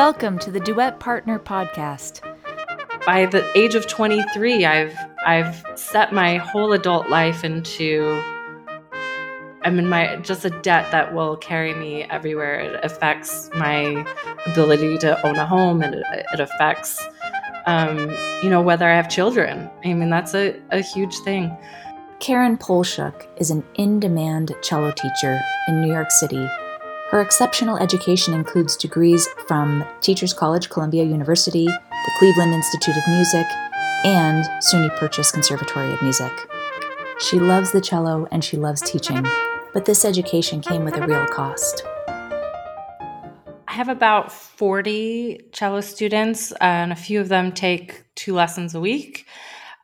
Welcome to the Duet Partner Podcast. By the age of 23, I've I've set my whole adult life into I'm in my just a debt that will carry me everywhere. It affects my ability to own a home, and it, it affects, um, you know, whether I have children. I mean, that's a, a huge thing. Karen Polshuk is an in demand cello teacher in New York City. Her exceptional education includes degrees from Teachers College, Columbia University, the Cleveland Institute of Music, and SUNY Purchase Conservatory of Music. She loves the cello and she loves teaching but this education came with a real cost. I have about 40 cello students, and a few of them take two lessons a week.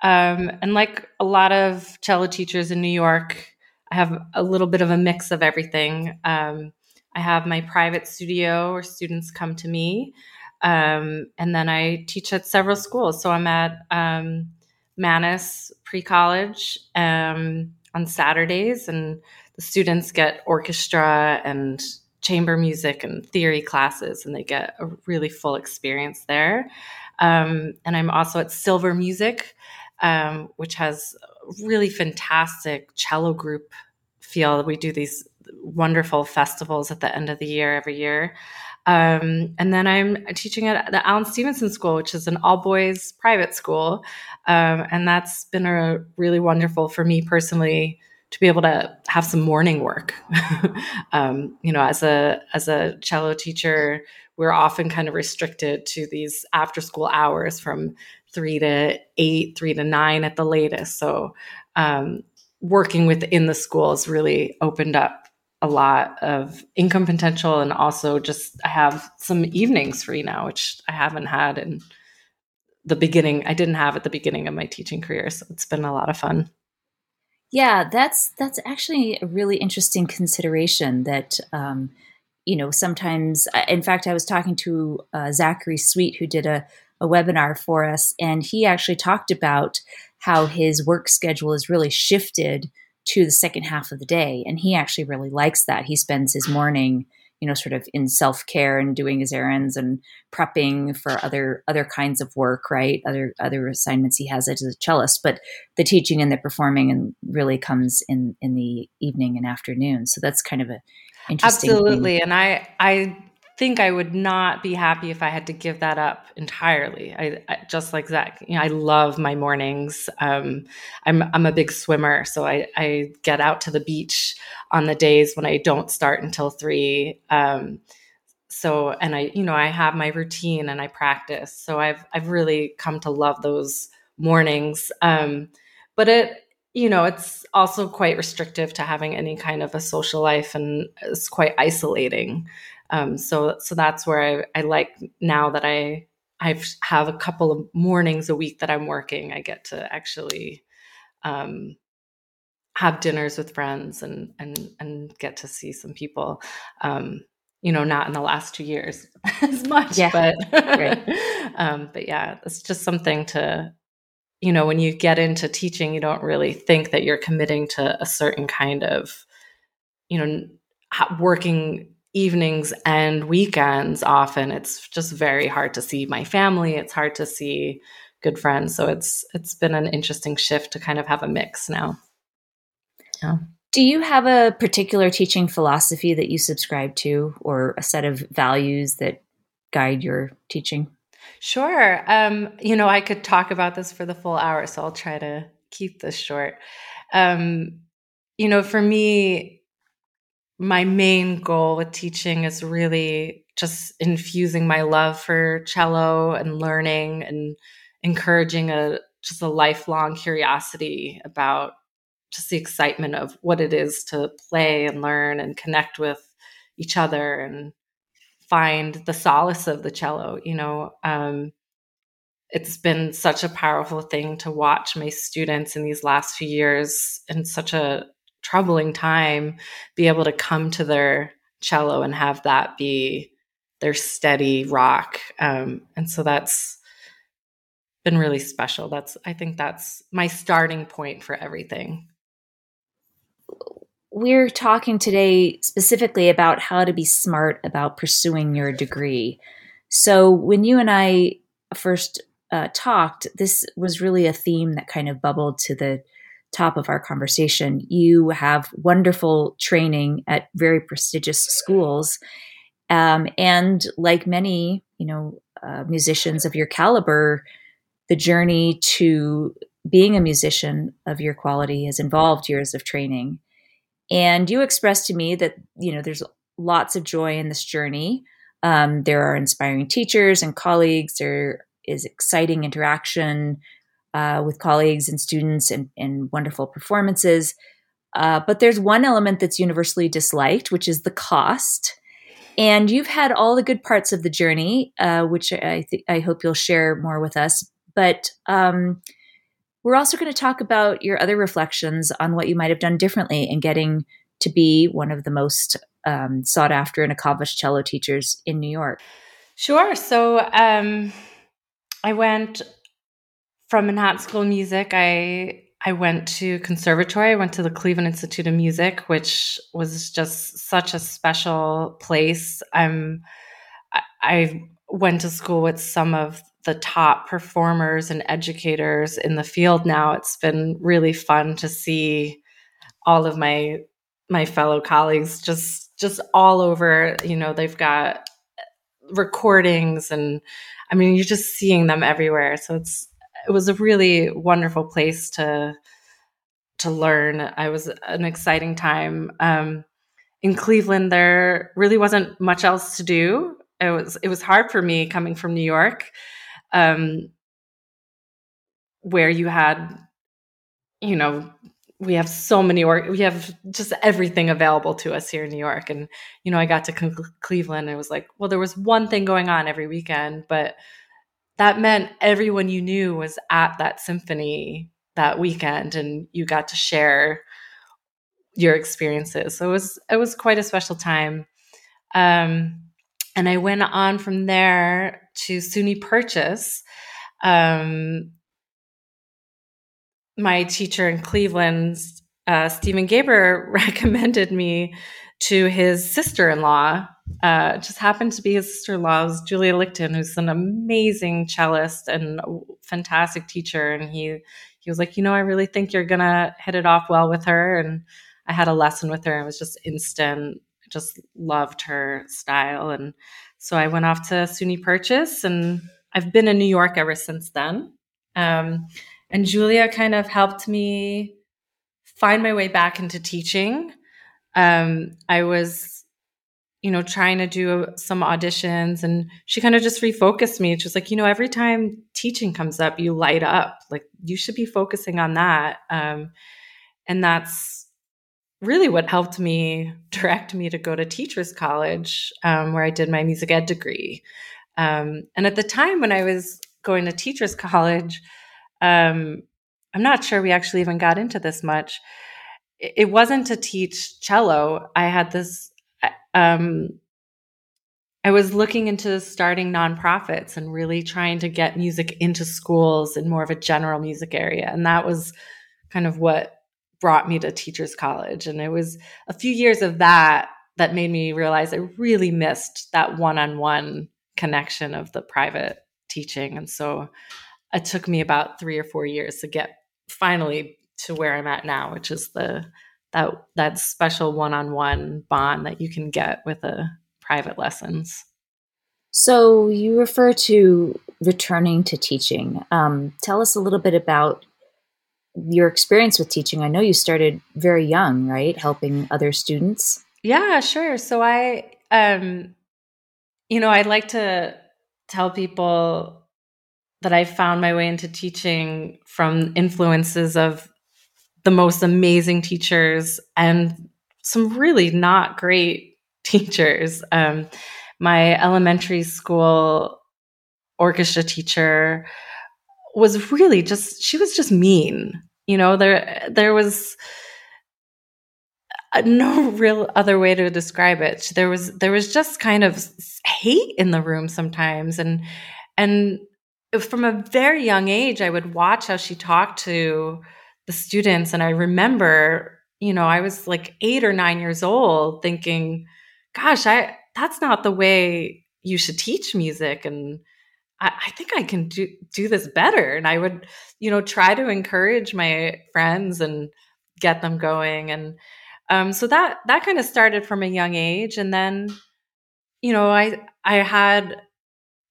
Um, and like a lot of cello teachers in New York, I have a little bit of a mix of everything. Um, I have my private studio where students come to me. Um, and then I teach at several schools. So I'm at um, Mannes Pre College um, on Saturdays, and the students get orchestra and chamber music and theory classes, and they get a really full experience there. Um, and I'm also at Silver Music, um, which has a really fantastic cello group feel. We do these wonderful festivals at the end of the year every year. Um, and then I'm teaching at the Allen-Stevenson School, which is an all boys private school. Um, and that's been a really wonderful for me personally to be able to have some morning work. um, you know, as a as a cello teacher, we're often kind of restricted to these after school hours from three to eight, three to nine at the latest. So um, working within the school has really opened up a lot of income potential and also just I have some evenings free now, which I haven't had in the beginning. I didn't have at the beginning of my teaching career. So it's been a lot of fun. Yeah, that's that's actually a really interesting consideration. That um, you know, sometimes, in fact, I was talking to uh, Zachary Sweet, who did a, a webinar for us, and he actually talked about how his work schedule has really shifted to the second half of the day, and he actually really likes that. He spends his morning you know sort of in self-care and doing his errands and prepping for other other kinds of work right other other assignments he has as a cellist but the teaching and the performing and really comes in in the evening and afternoon so that's kind of a interesting absolutely thing. and i i think I would not be happy if I had to give that up entirely. I, I just like Zach, you know, I love my mornings. Um, I'm I'm a big swimmer, so I I get out to the beach on the days when I don't start until three. Um, so and I you know I have my routine and I practice. So I've I've really come to love those mornings. Um, but it you know it's also quite restrictive to having any kind of a social life and it's quite isolating um, so so that's where I, I like now that I I have a couple of mornings a week that I'm working. I get to actually um, have dinners with friends and and and get to see some people. Um, you know, not in the last two years as much, yeah. but right. um, but yeah, it's just something to you know when you get into teaching, you don't really think that you're committing to a certain kind of you know working evenings and weekends often it's just very hard to see my family it's hard to see good friends so it's it's been an interesting shift to kind of have a mix now. Yeah. Do you have a particular teaching philosophy that you subscribe to or a set of values that guide your teaching? Sure um you know i could talk about this for the full hour so i'll try to keep this short. Um you know for me my main goal with teaching is really just infusing my love for cello and learning and encouraging a just a lifelong curiosity about just the excitement of what it is to play and learn and connect with each other and find the solace of the cello you know? Um, it's been such a powerful thing to watch my students in these last few years in such a troubling time be able to come to their cello and have that be their steady rock. Um, and so that's been really special. That's i think that's my starting point for everything. We're talking today specifically about how to be smart about pursuing your degree. So when you and I first uh, talked, this was really a theme that kind of bubbled to the top of our conversation. You have wonderful training at very prestigious schools. Um, and like many, you know, uh, musicians of your caliber, the journey to being a musician of your quality has involved years of training. And you expressed to me that, you know, there's lots of joy in this journey. Um, there are inspiring teachers and colleagues. There is exciting interaction uh, with colleagues and students and, and wonderful performances. Uh, but there's one element that's universally disliked, which is the cost. And you've had all the good parts of the journey, uh, which I, th- I hope you'll share more with us. But um, we're also going to talk about your other reflections on what you might have done differently in getting to be one of the most um, sought after and accomplished cello teachers in New York. Sure. So um, I went from Manhattan School of Music. I I went to conservatory. I went to the Cleveland Institute of Music, which was just such a special place. I'm I, I went to school with some of the top performers and educators in the field now. It's been really fun to see all of my my fellow colleagues just just all over, you know, they've got recordings and I mean, you're just seeing them everywhere. So it's it was a really wonderful place to to learn. I was an exciting time. Um, in Cleveland, there really wasn't much else to do. It was it was hard for me coming from New York, um, where you had, you know, we have so many or we have just everything available to us here in New York. And you know, I got to Cleveland. And it was like, well, there was one thing going on every weekend, but that meant everyone you knew was at that symphony that weekend and you got to share your experiences. So it was it was quite a special time. Um, and i went on from there to suny purchase. Um, my teacher in cleveland uh, stephen geber recommended me to his sister-in-law uh, just happened to be his sister-in-law Julia Lichten, who's an amazing cellist and fantastic teacher. And he he was like, you know, I really think you're gonna hit it off well with her. And I had a lesson with her. And it was just instant. Just loved her style. And so I went off to SUNY Purchase, and I've been in New York ever since then. Um, and Julia kind of helped me find my way back into teaching. Um, I was you know, trying to do some auditions and she kind of just refocused me. She was like, you know, every time teaching comes up, you light up. Like you should be focusing on that. Um, and that's really what helped me direct me to go to teachers college, um, where I did my music ed degree. Um, and at the time when I was going to teachers college, um, I'm not sure we actually even got into this much. It wasn't to teach cello. I had this um, I was looking into starting nonprofits and really trying to get music into schools in more of a general music area. And that was kind of what brought me to Teachers College. And it was a few years of that that made me realize I really missed that one on one connection of the private teaching. And so it took me about three or four years to get finally to where I'm at now, which is the that that special one-on-one bond that you can get with a private lessons. So you refer to returning to teaching. Um, tell us a little bit about your experience with teaching. I know you started very young, right? Helping other students. Yeah, sure. So I, um, you know, I'd like to tell people that I found my way into teaching from influences of the most amazing teachers and some really not great teachers. Um, my elementary school orchestra teacher was really just she was just mean. You know there there was no real other way to describe it. There was there was just kind of hate in the room sometimes. And and from a very young age i would watch how she talked to the students and i remember you know i was like 8 or 9 years old thinking gosh i that's not the way you should teach music and I, I, think I can do do this better. And I would, you know, try to encourage my friends and get them going. And um, so that that kind of started from a young age. And then, you know, I I had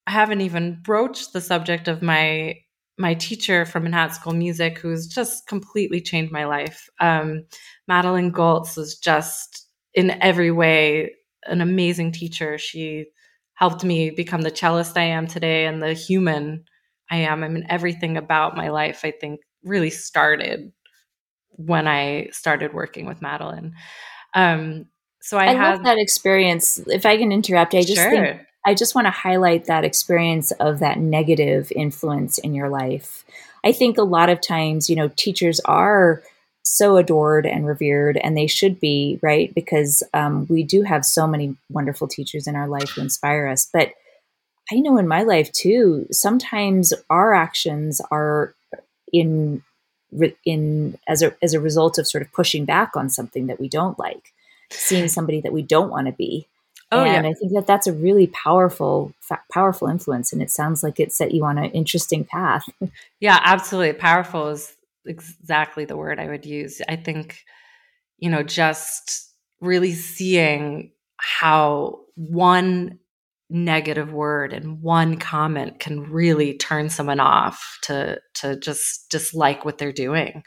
I haven't even broached the subject of my my teacher from Manhattan School of Music, who's just completely changed my life. Um, Madeline Goltz was just in every way an amazing teacher. She helped me become the cellist I am today and the human I am. I mean, everything about my life, I think, really started when I started working with Madeline. Um, so I, I had love that experience. If I can interrupt, I just sure. think I just want to highlight that experience of that negative influence in your life. I think a lot of times, you know, teachers are so adored and revered, and they should be, right? Because um, we do have so many wonderful teachers in our life who inspire us. But I know in my life too, sometimes our actions are in in as a as a result of sort of pushing back on something that we don't like, seeing somebody that we don't want to be. Oh, and yeah. I think that that's a really powerful, fa- powerful influence. And it sounds like it set you on an interesting path. yeah, absolutely. Powerful is exactly the word I would use. I think, you know, just really seeing how one negative word and one comment can really turn someone off to to just dislike what they're doing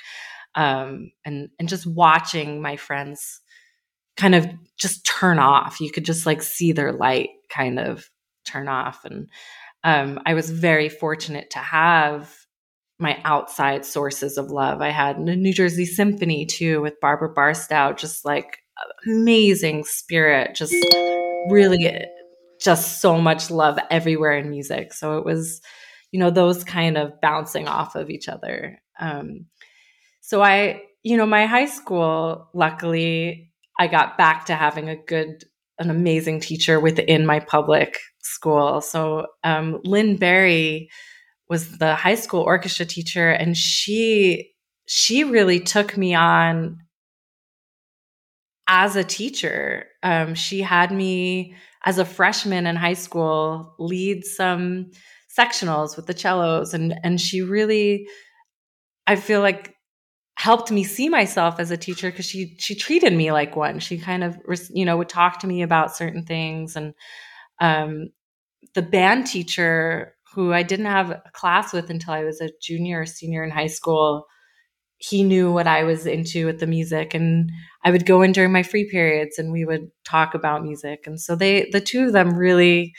um and and just watching my friends kind of just turn off you could just like see their light kind of turn off and um i was very fortunate to have my outside sources of love. I had the New Jersey Symphony too with Barbara Barstow, just like amazing spirit, just really just so much love everywhere in music. So it was, you know, those kind of bouncing off of each other. Um, so I, you know, my high school, luckily, I got back to having a good, an amazing teacher within my public school. So um, Lynn Berry was the high school orchestra teacher and she she really took me on as a teacher um, she had me as a freshman in high school lead some sectionals with the cellos and and she really i feel like helped me see myself as a teacher because she she treated me like one she kind of you know would talk to me about certain things and um, the band teacher who I didn't have a class with until I was a junior or senior in high school, he knew what I was into with the music and I would go in during my free periods and we would talk about music. And so they the two of them really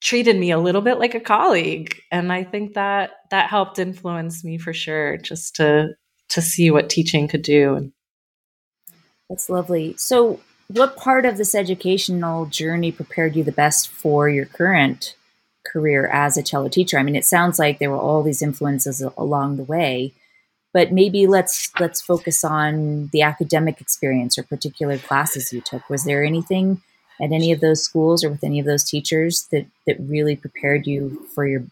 treated me a little bit like a colleague and I think that that helped influence me for sure just to to see what teaching could do. That's lovely. So what part of this educational journey prepared you the best for your current career as a cello teacher? I mean, it sounds like there were all these influences along the way, but maybe let's let's focus on the academic experience or particular classes you took. Was there anything at any of those schools or with any of those teachers that that really prepared you for your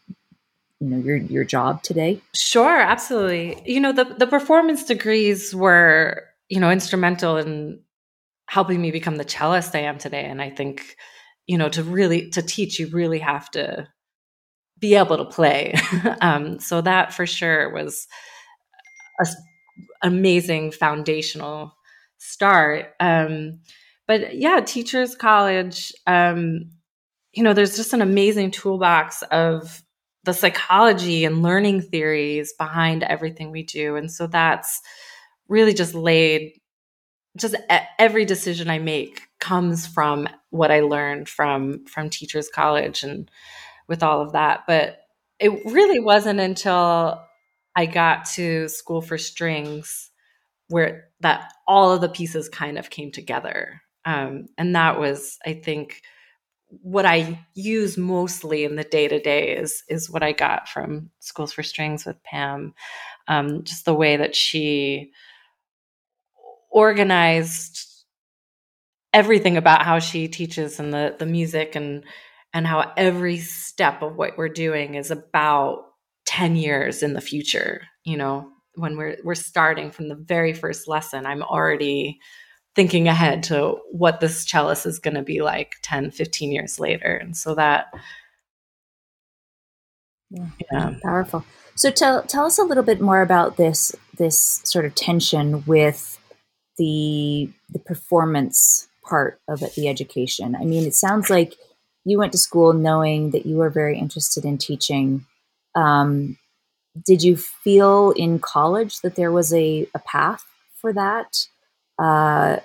you know your your job today? Sure, absolutely. You know, the the performance degrees were, you know, instrumental in helping me become the cellist I am today and I think you know to really to teach you really have to be able to play um, so that for sure was a amazing foundational start um, but yeah teachers college um, you know there's just an amazing toolbox of the psychology and learning theories behind everything we do and so that's really just laid just every decision i make comes from what I learned from from teachers college and with all of that. But it really wasn't until I got to school for strings where that all of the pieces kind of came together. Um, and that was, I think, what I use mostly in the day to day is is what I got from Schools for Strings with Pam. Um, just the way that she organized everything about how she teaches and the the music and and how every step of what we're doing is about 10 years in the future you know when we're we're starting from the very first lesson i'm already thinking ahead to what this chalice is going to be like 10 15 years later and so that yeah, yeah. powerful so tell tell us a little bit more about this this sort of tension with the the performance part of it, the education. I mean, it sounds like you went to school knowing that you were very interested in teaching. Um, did you feel in college that there was a, a path for that? Uh,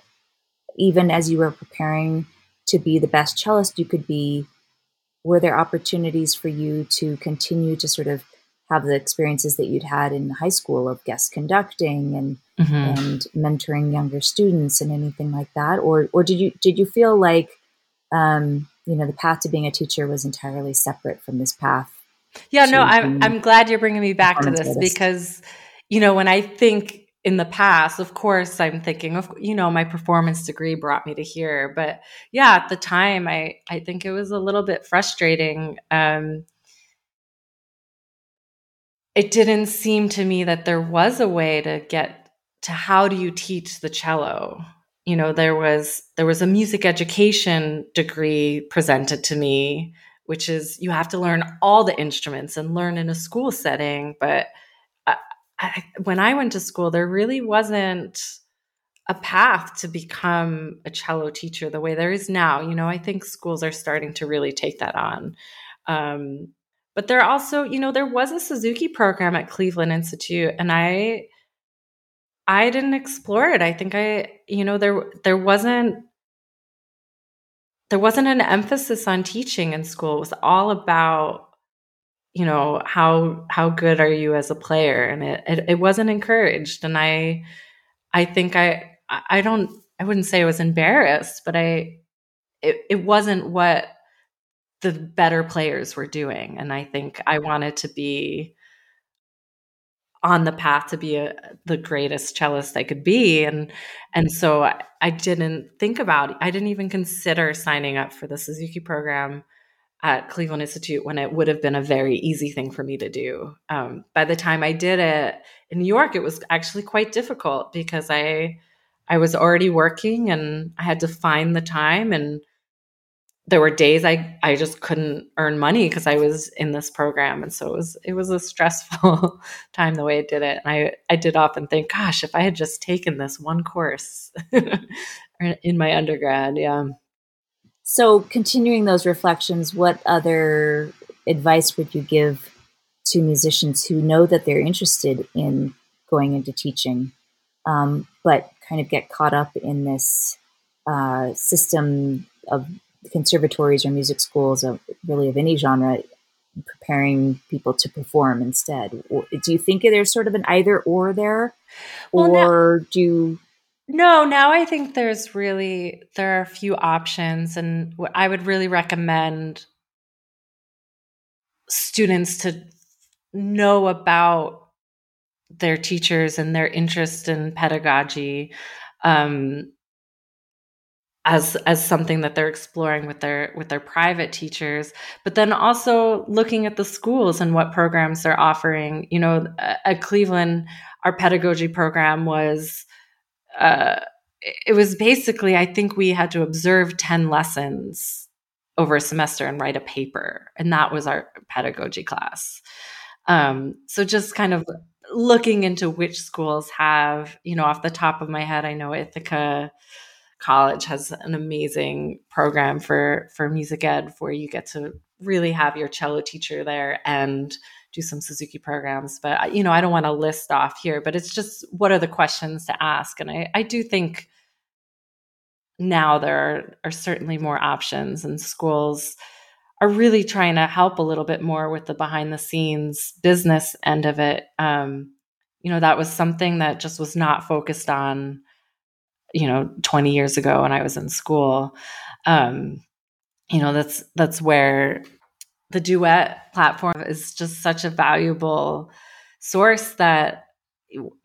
even as you were preparing to be the best cellist you could be, were there opportunities for you to continue to sort of have the experiences that you'd had in high school of guest conducting and mm-hmm. and mentoring younger students and anything like that or or did you did you feel like um, you know the path to being a teacher was entirely separate from this path yeah no i'm i'm glad you're bringing me back to this because you know when i think in the past of course i'm thinking of you know my performance degree brought me to here but yeah at the time i i think it was a little bit frustrating um it didn't seem to me that there was a way to get to how do you teach the cello? You know there was there was a music education degree presented to me which is you have to learn all the instruments and learn in a school setting but I, when i went to school there really wasn't a path to become a cello teacher the way there is now you know i think schools are starting to really take that on um, but there also, you know, there was a Suzuki program at Cleveland Institute and I I didn't explore it. I think I, you know, there there wasn't there wasn't an emphasis on teaching in school. It was all about you know how how good are you as a player and it, it, it wasn't encouraged and i i think i i don't i wouldn't say i was embarrassed but i it, it wasn't what the better players were doing. And I think I wanted to be on the path to be a, the greatest cellist I could be. And and so I, I didn't think about I didn't even consider signing up for the Suzuki program at Cleveland Institute when it would have been a very easy thing for me to do. Um, by the time I did it in New York, it was actually quite difficult because I I was already working and I had to find the time and there were days I I just couldn't earn money because I was in this program, and so it was it was a stressful time the way I did it. And I I did often think, gosh, if I had just taken this one course in my undergrad, yeah. So, continuing those reflections, what other advice would you give to musicians who know that they're interested in going into teaching, um, but kind of get caught up in this uh, system of conservatories or music schools, of, really of any genre, preparing people to perform instead. Do you think there's sort of an either or there, well, or now, do you? No, now I think there's really there are a few options, and I would really recommend students to know about their teachers and their interest in pedagogy. Um, as as something that they're exploring with their with their private teachers but then also looking at the schools and what programs they're offering you know at cleveland our pedagogy program was uh, it was basically i think we had to observe 10 lessons over a semester and write a paper and that was our pedagogy class. Um, so just kind of looking into which schools have you know off the top of my head i know ithaca college has an amazing program for for music ed where you get to really have your cello teacher there and do some Suzuki programs. But you know, I don't want to list off here, but it's just what are the questions to ask? And I, I do think now there are, are certainly more options and schools are really trying to help a little bit more with the behind the scenes business end of it. Um, you know, that was something that just was not focused on you know 20 years ago when i was in school um you know that's that's where the duet platform is just such a valuable source that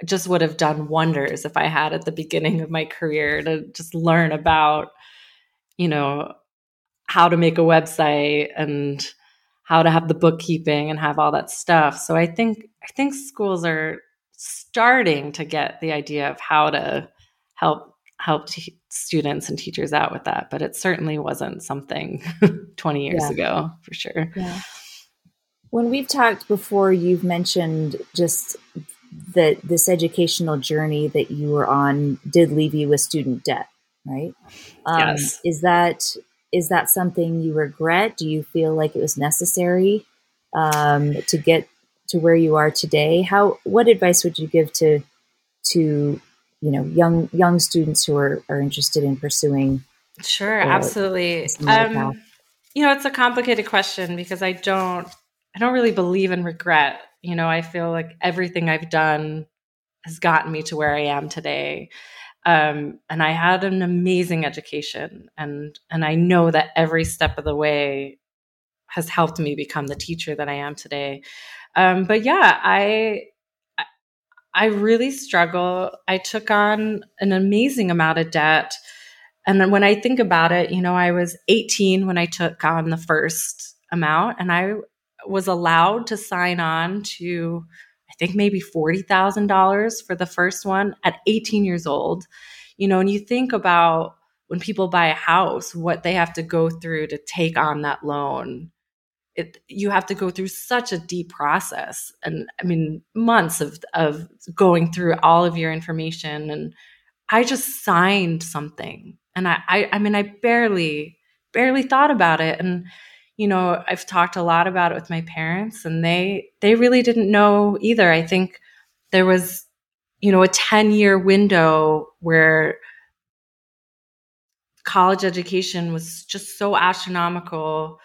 just would have done wonders if i had at the beginning of my career to just learn about you know how to make a website and how to have the bookkeeping and have all that stuff. So i think i think schools are starting to get the idea of how to help help t- students and teachers out with that. But it certainly wasn't something 20 years yeah. ago, for sure. Yeah. When we've talked before, you've mentioned just that this educational journey that you were on did leave you with student debt, right? Um, yes. Is that is that something you regret? Do you feel like it was necessary um, to get to where you are today? How what advice would you give to to you know young young students who are, are interested in pursuing? Sure, absolutely. Um, you know, it's a complicated question because I don't I don't really believe in regret. You know, I feel like everything I've done has gotten me to where I am today. Um, and I had an amazing education, and and I know that every step of the way has helped me become the teacher that I am today. Um, but yeah, I I really struggle. I took on an amazing amount of debt. And then when I think about it, you know, I was 18 when I took on the first amount, and I was allowed to sign on to, I think maybe $40,000 for the first one at 18 years old. You know, and you think about when people buy a house, what they have to go through to take on that loan. It, you have to go through such a deep process. And i mean months of of going through all of your information. And i just signed something. And i i, I mean i barely barely thought about it. And you know i've talked a lot about it with my parents. And they they really didn't know either. I think there was you know a 10 year window where college education was just so astronomical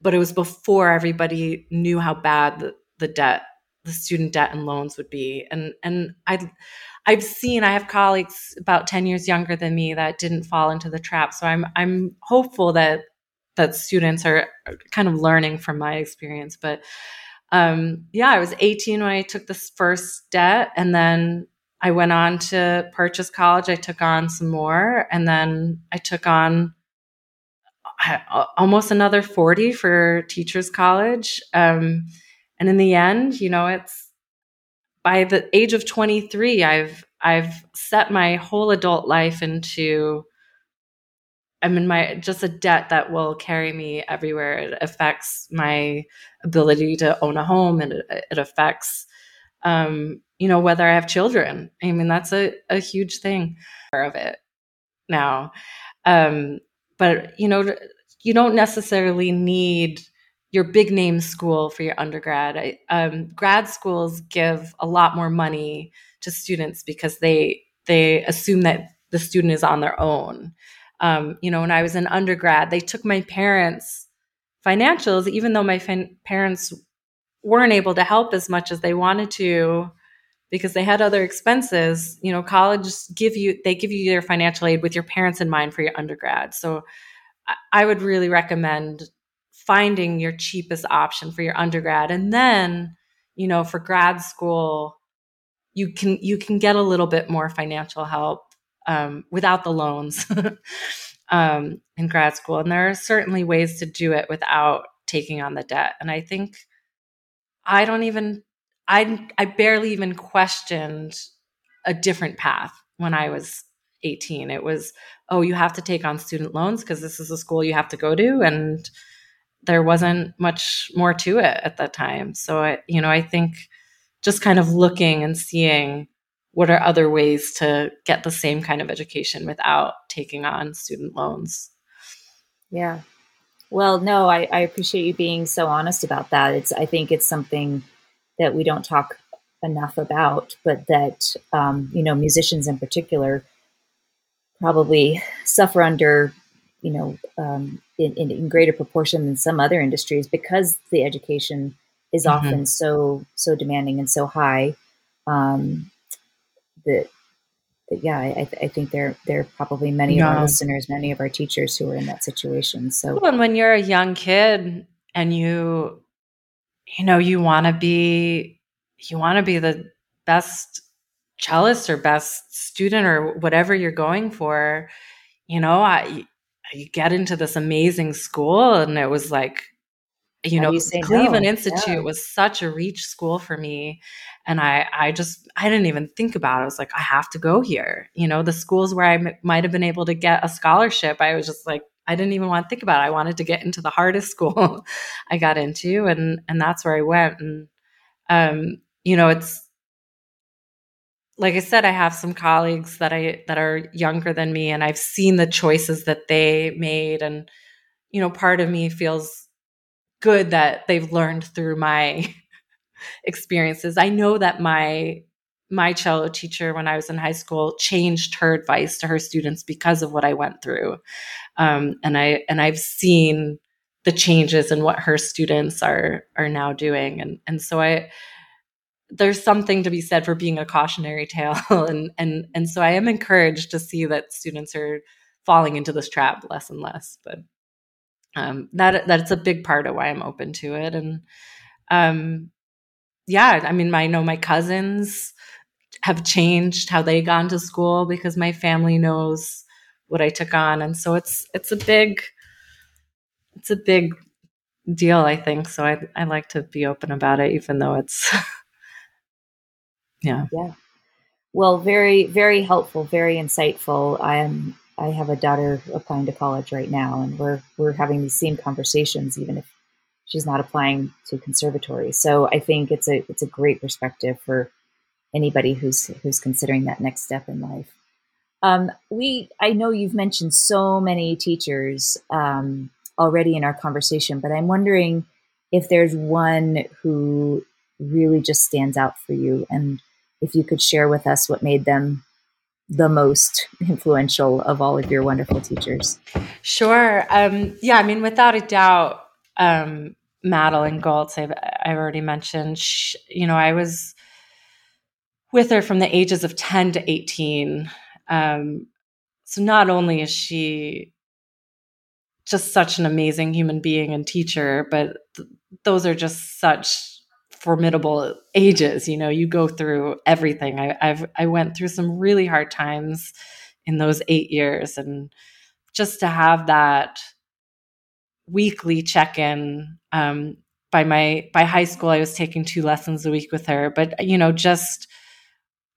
but it was before everybody knew how bad the, the debt the student debt and loans would be and and i I've seen I have colleagues about 10 years younger than me that didn't fall into the trap. So I'm I'm hopeful that that students are kind of learning from my experience. But um, yeah, I was 18 when I took this first debt, and then I went on to purchase college. I took on some more, and then I took on almost another 40 for teachers college. Um, and in the end, you know, it's by the age of 23, I've I've set my whole adult life into I'm in my just a debt that will carry me everywhere. It affects my ability to own a home, and it, it affects, um, you know, whether I have children. I mean, that's a, a huge thing of it now. Um, but you know, you don't necessarily need your big name school for your undergrad. I, um, grad schools give a lot more money to students because they they assume that the student is on their own um, you know, when I was in undergrad, they took my parents' financials, even though my fin- parents weren't able to help as much as they wanted to because they had other expenses. You know, college give you they give you their financial aid with your parents in mind for your undergrad. So I, I would really recommend finding your cheapest option for your undergrad and then you know for grad school you can you can get a little bit more financial help um, without the loans um, in grad school. And there are certainly ways to do it without taking on the debt. And I think I don't even, I, I barely even questioned a different path when I was 18. It was, oh, you have to take on student loans because this is a school you have to go to. And there wasn't much more to it at that time. So, I, you know, I think just kind of looking and seeing what are other ways to get the same kind of education without taking on student loans yeah well no I, I, appreciate you being so honest about that it's i think it's something that we don't talk enough about but that um, you know musicians in particular probably suffer under you know um, in, in, in, greater proportion than some other industries because the education is mm-hmm. often so so demanding and so high um, that, that yeah, I, I, think there there are probably many yeah. of our listeners, many of our teachers who are in that situation. So, and when you're a young kid and you, you know, you want to be, you want to be the best cellist or best student or whatever you're going for, you know, I you get into this amazing school and it was like you How know you cleveland no? institute yeah. was such a reach school for me and i i just i didn't even think about it i was like i have to go here you know the schools where I m- might have been able to get a scholarship i was just like i didn't even want to think about it. I wanted to get into the hardest school. I got into and and that's where i went and um you know it's like I said, I have some colleagues that I that are younger than me, and I've seen the choices that they made, and you know, part of me feels good that they've learned through my experiences. I know that my my cello teacher when I was in high school changed her advice to her students because of what I went through, um, and I and I've seen the changes in what her students are are now doing, and and so I there's something to be said for being a cautionary tale, and and and so I am encouraged to see that students are falling into this trap less and less, but um, that that's a big part of why I'm open to it. And um, yeah, I mean, I know my cousins have changed how they gone to school because my family knows what I took on, and so it's it's a big it's a big deal, I think. So I I like to be open about it, even though it's yeah yeah. Well, very very helpful, very insightful. I am I have a daughter applying to college right now, and we're we're having these same conversations, even if she's not applying to conservatory. So I think it's a it's a great perspective for anybody who's who's considering that next step in life. Um, we I know you've mentioned so many teachers um, already in our conversation, but I'm wondering if there's one who really just stands out for you, and if you could share with us what made them the most influential of all of your wonderful teachers? Sure. Um, yeah, I mean, without a doubt, um, Madeline Goltz, I've, I've already mentioned, she, you know, I was with her from the ages of 10 to 18. Um, so not only is she just such an amazing human being and teacher, but th- those are just such formidable ages you know you go through everything. I, i've i went through some really hard times in those eight years and just to have that weekly check-in um, by my by high school i was taking two lessons a week with her but you know just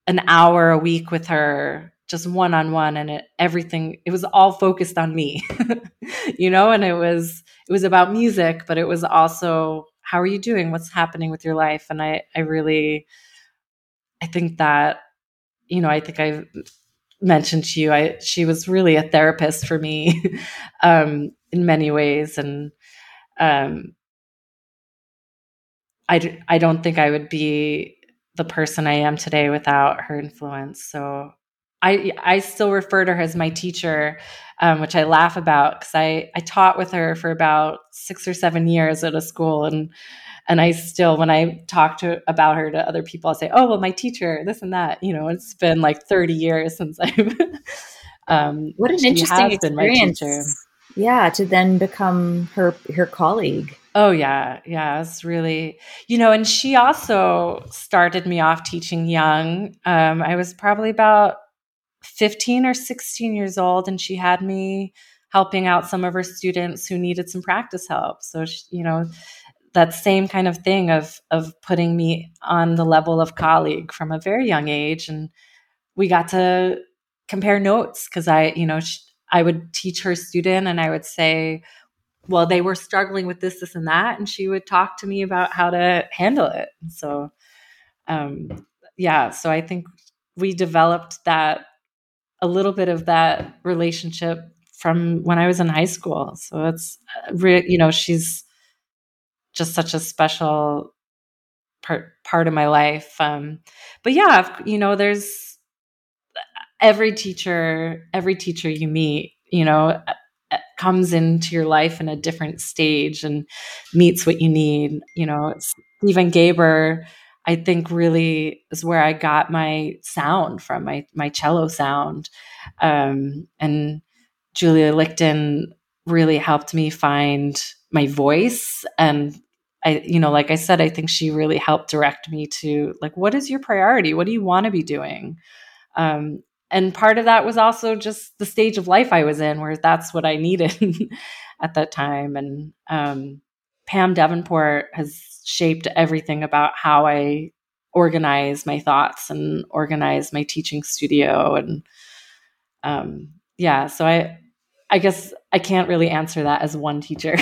an hour a week with her just one on one and it, everything it was all focused on me you know and it was it was about music but it was also how are you doing? What's happening with your life? And i i really i think that you know i think i mentioned to you i she was really a therapist for me um in many ways. And um I, I don't think I would be the person I am today without her influence. So I I still refer to her as my teacher, um, which I laugh about because I I taught with her for about six or seven years at a school, and and I still when I talk to about her to other people, I say, oh well, my teacher, this and that. You know, it's been like thirty years since I've. um, what an interesting experience! Yeah, to then become her her colleague. Oh yeah, yeah, it's really you know, and she also started me off teaching young. Um, I was probably about 15 or 16 years old and she had me helping out some of her students who needed some practice help. So she, you know that same kind of thing of of putting me on the level of colleague from a very young age and we got to compare notes because i you know she, i would teach her student and i would say well they were struggling with this this and that and she would talk to me about how to handle it. So um yeah so i think we developed that a little bit of that relationship from when I was in high school. So it's uh, you know, she's just such a special part part of my life. Um, but yeah, you know, there's every teacher, every teacher you meet, you know, uh, uh, comes into your life in a different stage and meets what you need. You know, it's Stephen Geber I think really is where I got my sound from my my cello sound, um, and Julia Lichten really helped me find my voice. And I you know like I said I think she really helped direct me to like what is your priority? What do you want to be doing? Um, and part of that was also just the stage of life I was in where that's what I needed at that time. And um, Pam Davenport has shaped everything about how I organize my thoughts and organize my teaching studio and um, yeah so i i guess i can't really answer that as one teacher.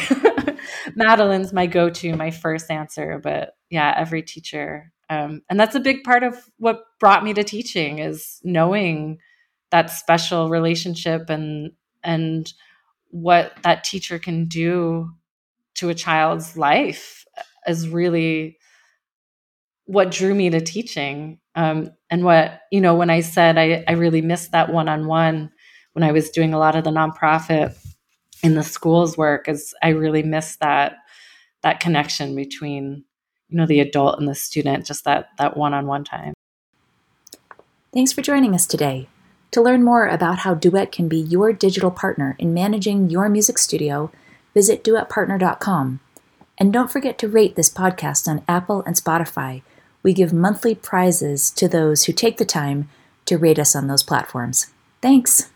Madeline's my go-to my first answer but yeah every teacher um, and that's a big part of what brought me to teaching is knowing that special relationship and and what that teacher can do to a child's life is really what drew me to teaching. Um, and what you know when i said i, I really missed that one-on-one when i was doing a lot of the nonprofit in the schools work is i really missed that that connection between you know the adult and the student just that that one-on-one time. Thanks for joining us today. To learn more about how duet can be your digital partner in managing your music studio visit duetpartner.com and don't forget to rate this podcast on apple and spotify we give monthly prizes to those who take the time to rate us on those platforms. Thanks.